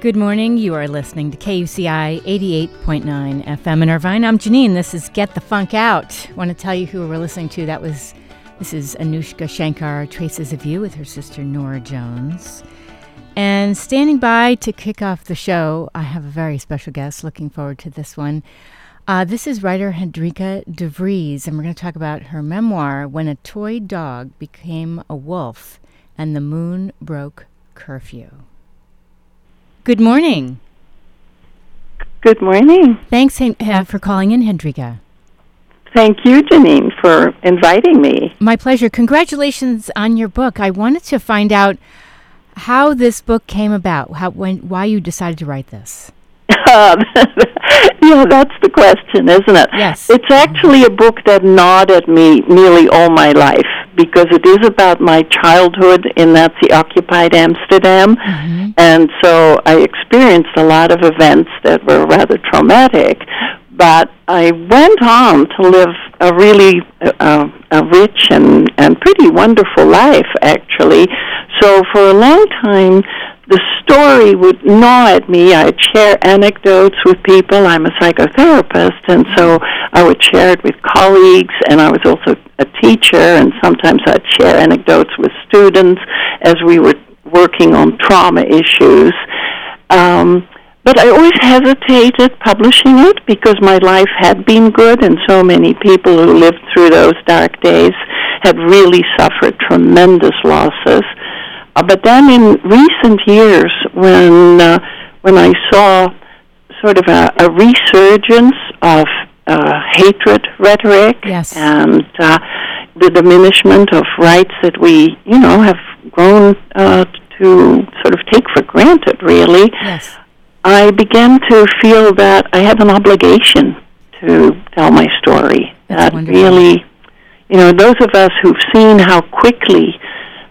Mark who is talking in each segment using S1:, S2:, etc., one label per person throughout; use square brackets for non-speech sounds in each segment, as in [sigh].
S1: Good morning. You are listening to KUCI 88.9 FM in Irvine. I'm Janine. This is Get the Funk Out. I want to tell you who we're listening to. That was this is Anoushka Shankar, Traces of You, with her sister Norah Jones. And standing by to kick off the show, I have a very special guest. Looking forward to this one. Uh, this is writer Hendrika de Vries, and we're going to talk about her memoir, When a Toy Dog Became a Wolf and the Moon Broke Curfew. Good morning.
S2: Good morning.
S1: Thanks uh, for calling in, Hendrika.
S2: Thank you, Janine, for inviting me.
S1: My pleasure. Congratulations on your book. I wanted to find out how this book came about, how, when, why you decided to write this. [laughs]
S2: yeah, that's the question, isn't it?
S1: Yes.
S2: It's actually a book that gnawed at me nearly all my life because it is about my childhood in Nazi occupied Amsterdam. Mm-hmm. And so I experienced a lot of events that were rather traumatic. But I went on to live a really uh, a rich and, and pretty wonderful life, actually. So for a long time, the story would gnaw at me. I'd share anecdotes with people. I'm a psychotherapist, and so I would share it with colleagues, and I was also a teacher, and sometimes I'd share anecdotes with students as we were working on trauma issues. Um, but I always hesitated publishing it because my life had been good, and so many people who lived through those dark days had really suffered tremendous losses. Uh, but then in recent years, when uh, when I saw sort of a, a resurgence of uh, hatred rhetoric
S1: yes.
S2: and uh, the diminishment of rights that we, you know, have grown uh, to sort of take for granted, really.
S1: Yes.
S2: I began to feel that I had an obligation to tell my story.
S1: That's
S2: that
S1: wonderful.
S2: really, you know, those of us who've seen how quickly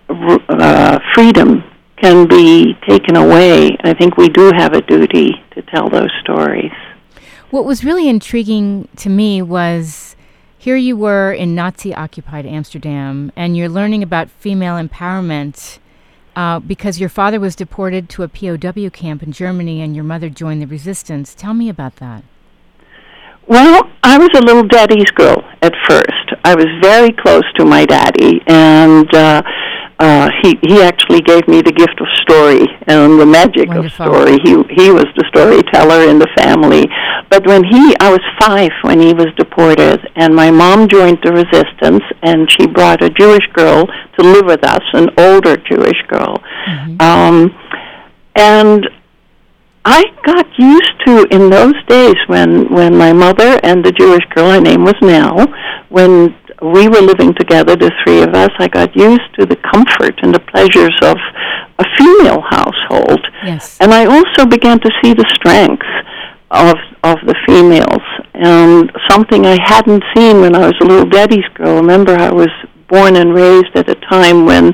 S2: uh, freedom can be taken away, I think we do have a duty to tell those stories.
S1: What was really intriguing to me was here you were in Nazi occupied Amsterdam, and you're learning about female empowerment uh, because your father was deported to a POW camp in Germany and your mother joined the resistance. Tell me about that.
S2: Well, I was a little daddy's girl at first. I was very close to my daddy, and uh, uh, he he actually gave me the gift of story and the magic
S1: Wonderful.
S2: of story. He he was the storyteller in the family. But when he, I was five when he was deported, and my mom joined the resistance, and she brought a Jewish girl to live with us, an older Jewish girl,
S1: Mm-hmm.
S2: um, and I got used to in those days when when my mother and the Jewish girl, her name was Nell, when we were living together, the three of us, I got used to the comfort and the pleasures of a female household.
S1: Yes.
S2: And I also began to see the strength of of the females and something I hadn't seen when I was a little daddy's girl. Remember I was born and raised at a time when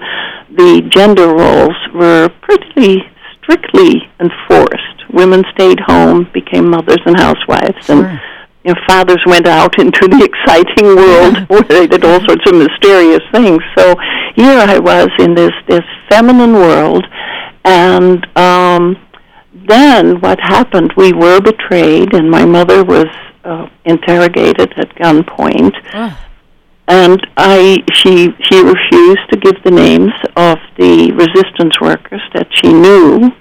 S2: the gender roles were pretty strictly enforced. Women stayed home, became mothers and housewives and
S1: Sure.
S2: You know, fathers went out into the [laughs] exciting world where they did all sorts of mysterious things. So here I was in this this feminine world, and um, then what happened? We were betrayed, and my mother was uh, interrogated at gunpoint,
S1: Oh,
S2: and I she she refused to give the names of the resistance workers that she knew.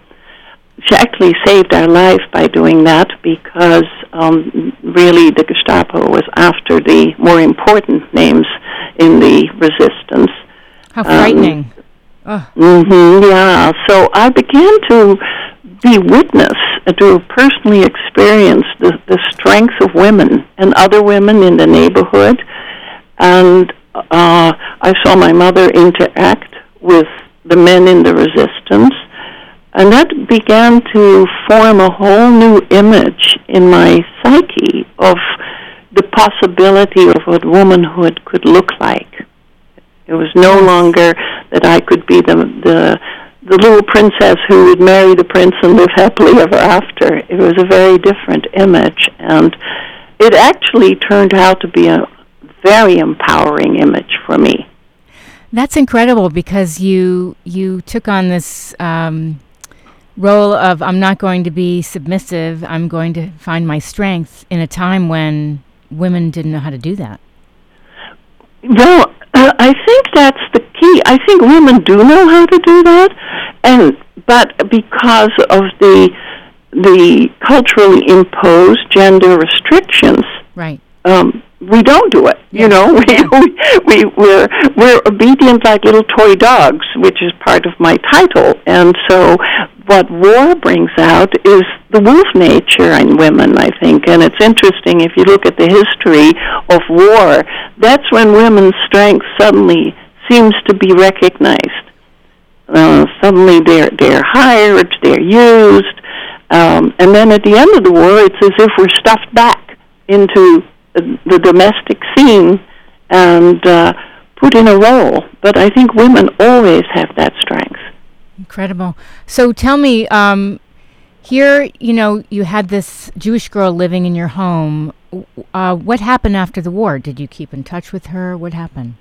S2: She actually saved our life by doing that because um, really the Gestapo was after the more important names in the resistance.
S1: how frightening. oh,
S2: hmm yeah. So I began to be witness, uh, to personally experience the, the strength of women and other women in the neighborhood. And uh, I saw my mother interact with the men in the resistance. And that began to form a whole new image in my psyche of the possibility of what womanhood could look like. It was no longer that I could be the the the little princess who would marry the prince and live happily ever after. It was a very different image, and it actually turned out to be a very empowering image for me.
S1: That's incredible because you you took on this um, role of I'm not going to be submissive, I'm going to find my strength in a time when women didn't know how to do that.
S2: Well, uh, [clears throat] I think that's the key. I think women do know how to do that, and but because of the the culturally imposed gender restrictions,
S1: right?
S2: Um, we don't do it. You know, [laughs] we, we we're we're obedient like little toy dogs, which is part of my title. And so, what war brings out is the wolf nature in women, I think. And it's interesting if you look at the history of war. That's when women's strength suddenly seems to be recognized. Uh, suddenly, they're they're hired, they're used, um, and then at the end of the war, it's as if we're stuffed back into the domestic scene and uh, put in a role. But I think women always have that strength.
S1: Incredible. So tell me, um, here, you know, you had this Jewish girl living in your home. Uh, what happened after the war? Did you keep in touch with her? What happened?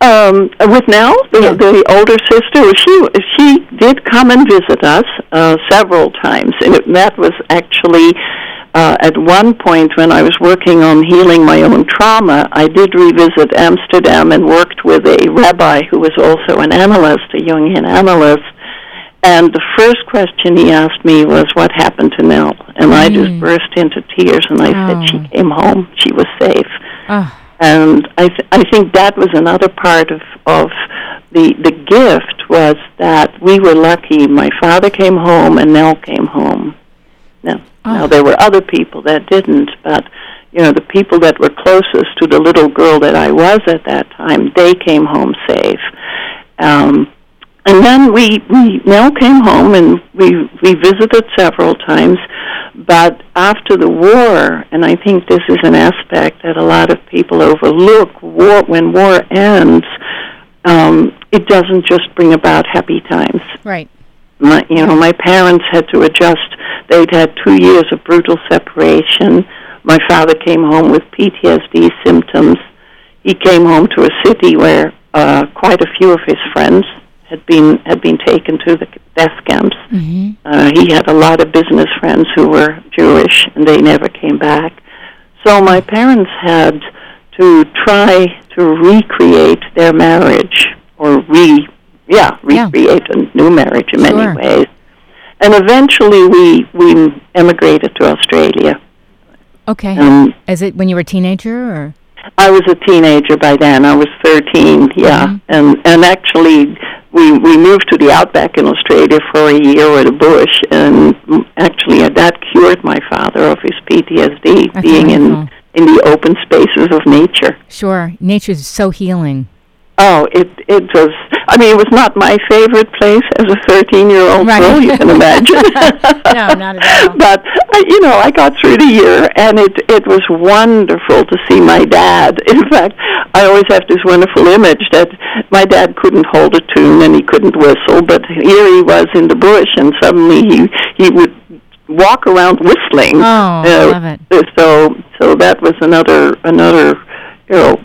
S2: Um, with Nell, the, yeah. the older sister, she she did come and visit us uh, several times, and that was actually uh, at one point when I was working on healing my own trauma, I did revisit Amsterdam and worked with a rabbi who was also an analyst, a Jungian analyst. And the first question he asked me was, "What happened to Nell?" And mm. I just mm. burst into tears, and I oh. said, "She came home. She was safe." Oh. And I, th- I think that was another part of of the the gift was that we were lucky. My father came home, and Nell came home. Now, oh. now there were other people that didn't, but you know the people that were closest to the little girl that I was at that time, they came home safe. Um, and then we we Nell came home and we we visited several times, but after the war, and I think this is an aspect that a lot of people overlook. War when war ends, um, it doesn't just bring about happy times.
S1: Right
S2: my you know my parents had to adjust they'd had two years of brutal separation my father came home with ptsd symptoms he came home to a city where uh quite a few of his friends had been had been taken to the death camps mm-hmm. uh, he had a lot of business friends who were jewish and they never came back so my parents had to try to recreate their marriage or re yeah, recreate yeah. a new marriage in sure. many ways. And eventually we we emigrated to Australia.
S1: Okay. Um, Is it when you were a teenager or?
S2: I was a teenager by then. I was 13, yeah. Mm-hmm. And and actually we we moved to the outback in Australia for a year with a bush and actually that cured my father of his PTSD That's being wonderful. in in the open spaces of nature.
S1: Sure. Nature is so healing.
S2: Oh, it it was. I mean, it was not my favorite place as a 13-year-old right. girl. You can [laughs] imagine.
S1: no, not at all. [laughs]
S2: But uh, you know, I got through the year, and it it was wonderful to see my dad. [laughs] In fact, I always have this wonderful image that my dad couldn't hold a tune and he couldn't whistle, but here he was in the bush, and suddenly he he would walk around whistling.
S1: Oh, uh, love it.
S2: So so that was another another you know.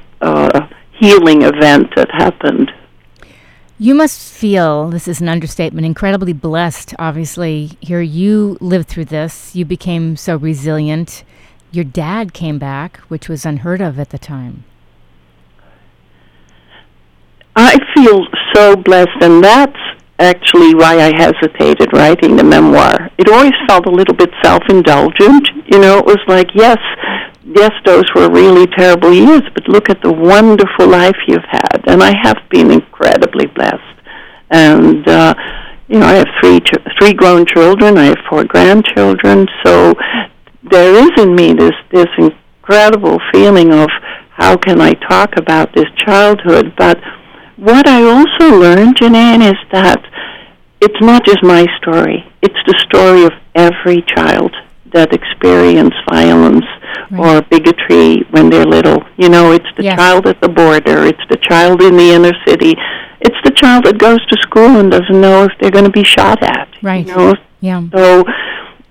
S2: Healing event that happened.
S1: You must feel, this is an understatement, incredibly blessed, obviously. Here you lived through this. You became so resilient. Your dad came back, which was unheard of at the time.
S2: I feel so blessed, and that's actually why I hesitated writing the memoir. It always felt a little bit self indulgent. You know, it was like, yes, yes, those were really terrible years, but look at the wonderful life you've had. And I have been incredibly blessed. And, uh, you know, I have three ch- three grown children. I have four grandchildren. So there is in me this this incredible feeling of how can I talk about this childhood. But what I also learned, Janine, is that it's not just my story. It's the story of every child that experience violence right. or bigotry when they're little. You know, it's the yes. child at the border, it's the child in the inner city, it's the child that goes to school and doesn't know if they're going to be shot at.
S1: Right.
S2: You know?
S1: Yeah.
S2: So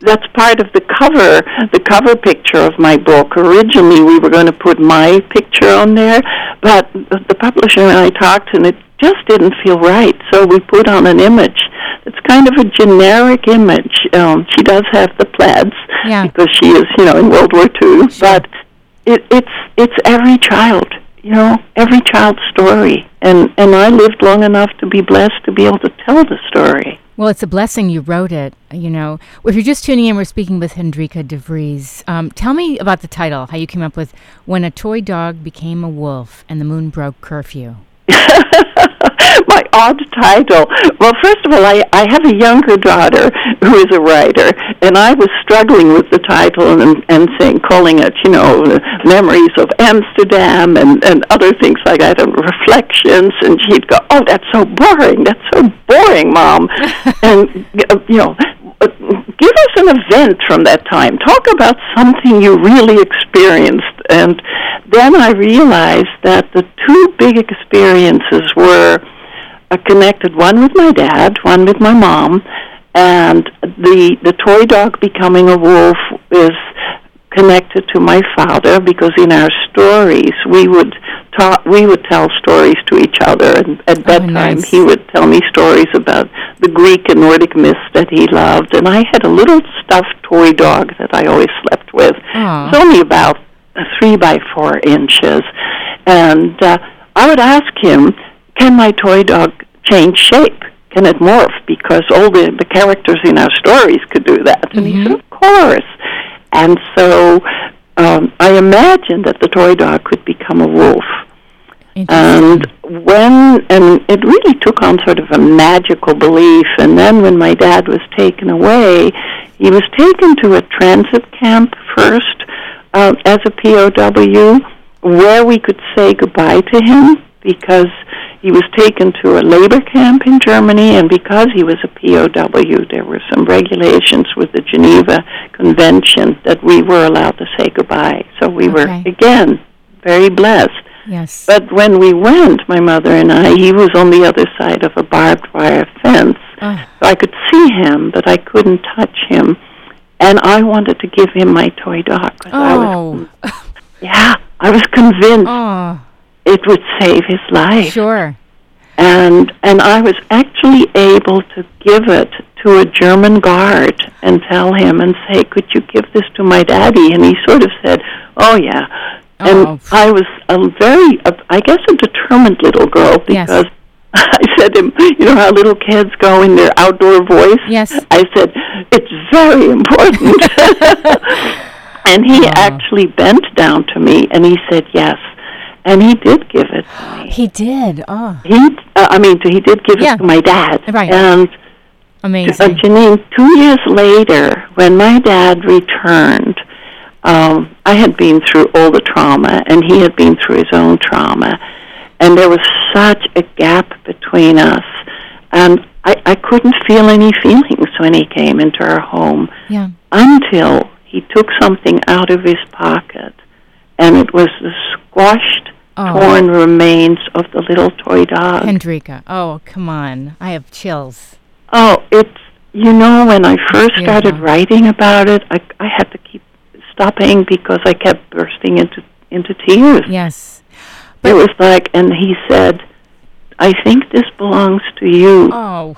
S2: that's part of the cover, the cover picture of my book. Originally, we were going to put my picture on there, but the publisher and I talked, and it just didn't feel right. So we put on an image it's kind of a generic image. Um, she does have the plaids
S1: Yeah.
S2: because she is, you know, in World War II. But it, it's it's every child, you know, every child's story. And and I lived long enough to be blessed to be able to tell the story.
S1: Well, it's a blessing you wrote it. You know, if you're just tuning in, we're speaking with Hendrika DeVries. Um, tell me about the title, how you came up with "When a Toy Dog Became a Wolf and the Moon Broke Curfew." [laughs] [laughs]
S2: My odd title. Well, first of all, I, I have a younger daughter who is a writer, and I was struggling with the title and and saying, calling it, you know, memories of Amsterdam and and other things like that, and reflections. And she'd go, "Oh, that's so boring. That's so boring, mom." [laughs] and you know, give us an event from that time. Talk about something you really experienced. And then I realized that the two big experiences were connected one with my dad, one with my mom, and the the toy dog becoming a wolf is connected to my father because in our stories we would talk we would tell stories to each other and at bedtime
S1: nice.
S2: he would tell me stories about the Greek and Nordic myths that he loved and I had a little stuffed toy dog that I always slept with.
S1: Aw.
S2: It's only about three by four inches and uh, I would ask him, Can my toy dog change shape? Can it morph? Because all the, the characters in our stories could do that. And he said, Of course. And so um, I imagined that the toy dog could become a wolf. And when, and it really took on sort of a magical belief. And then when my dad was taken away, he was taken to a transit camp first uh, as a POW where we could say goodbye to him because he was taken to a labor camp in Germany, and because he was a POW, there were some regulations with the Geneva Convention that we were allowed to say goodbye. So we were, again, very blessed.
S1: yes.
S2: But when we went, my mother and I, he was on the other side of a barbed wire fence.
S1: Oh,
S2: So I could see him, but I couldn't touch him. And I wanted to give him my toy dog. 'cause I was,
S1: oh, [laughs]
S2: yeah, I was convinced
S1: oh,
S2: it would save his life.
S1: sure.
S2: And and I was actually able to give it to a German guard and tell him and say, "Could you give this to my daddy?" And he sort of said, "Oh yeah."
S1: Oh. And.
S2: I was a very, uh, I guess, a determined little girl
S1: Yes.
S2: because [laughs] I said to him, "You know how little kids go in their outdoor voice."
S1: Yes.
S2: I said, "It's very important." [laughs] [laughs] and he
S1: Oh.
S2: actually bent down to me and he said, "Yes." And he did give it to me.
S1: He did. Oh,
S2: He, uh, I mean, he did give
S1: Yeah.
S2: it to my dad.
S1: Right.
S2: And uh,
S1: amazing.
S2: Janine, two years later, when my dad returned, um, I had been through all the trauma, and he had been through his own trauma, and there was such a gap between us, and I, I couldn't feel any feelings when he came into our home
S1: Yeah.
S2: until he took something out of his pocket, and it was the squashed,
S1: Oh.
S2: torn remains of the little toy dog.
S1: Hendrika. Oh, come on. I have chills.
S2: Oh, it's you know when I first started writing about it, I I had to keep stopping because I kept bursting into into tears.
S1: Yes.
S2: it was like, and he said, "I think this belongs to you.
S1: Oh.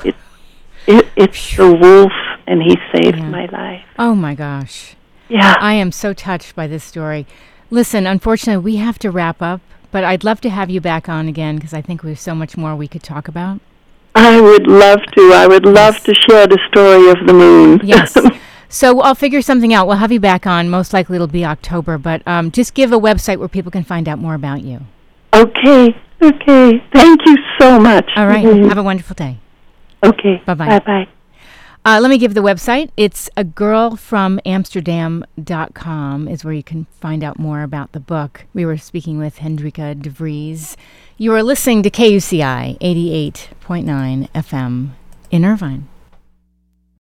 S2: It, it's the wolf, and he saved
S1: Yeah.
S2: my life."
S1: Oh my gosh.
S2: Yeah,
S1: I am so touched by this story. Listen, unfortunately, we have to wrap up, but I'd love to have you back on again because I think we have so much more we could talk about.
S2: I would love to. I would love to share the story of the moon. [laughs]
S1: Yes. so I'll figure something out. We'll have you back on. Most likely it'll be October, but um, just give a website where people can find out more about you.
S2: okay. Okay. Thank you so much.
S1: All right.
S2: Mhm.
S1: Have a wonderful day.
S2: Okay.
S1: Bye-bye.
S2: Bye bye.
S1: Uh, let me give the website. It's a girlfromamsterdam.com is where you can find out more about the book. We were speaking with Hendrika de DeVries. You are listening to KUCI 88.9 FM in Irvine.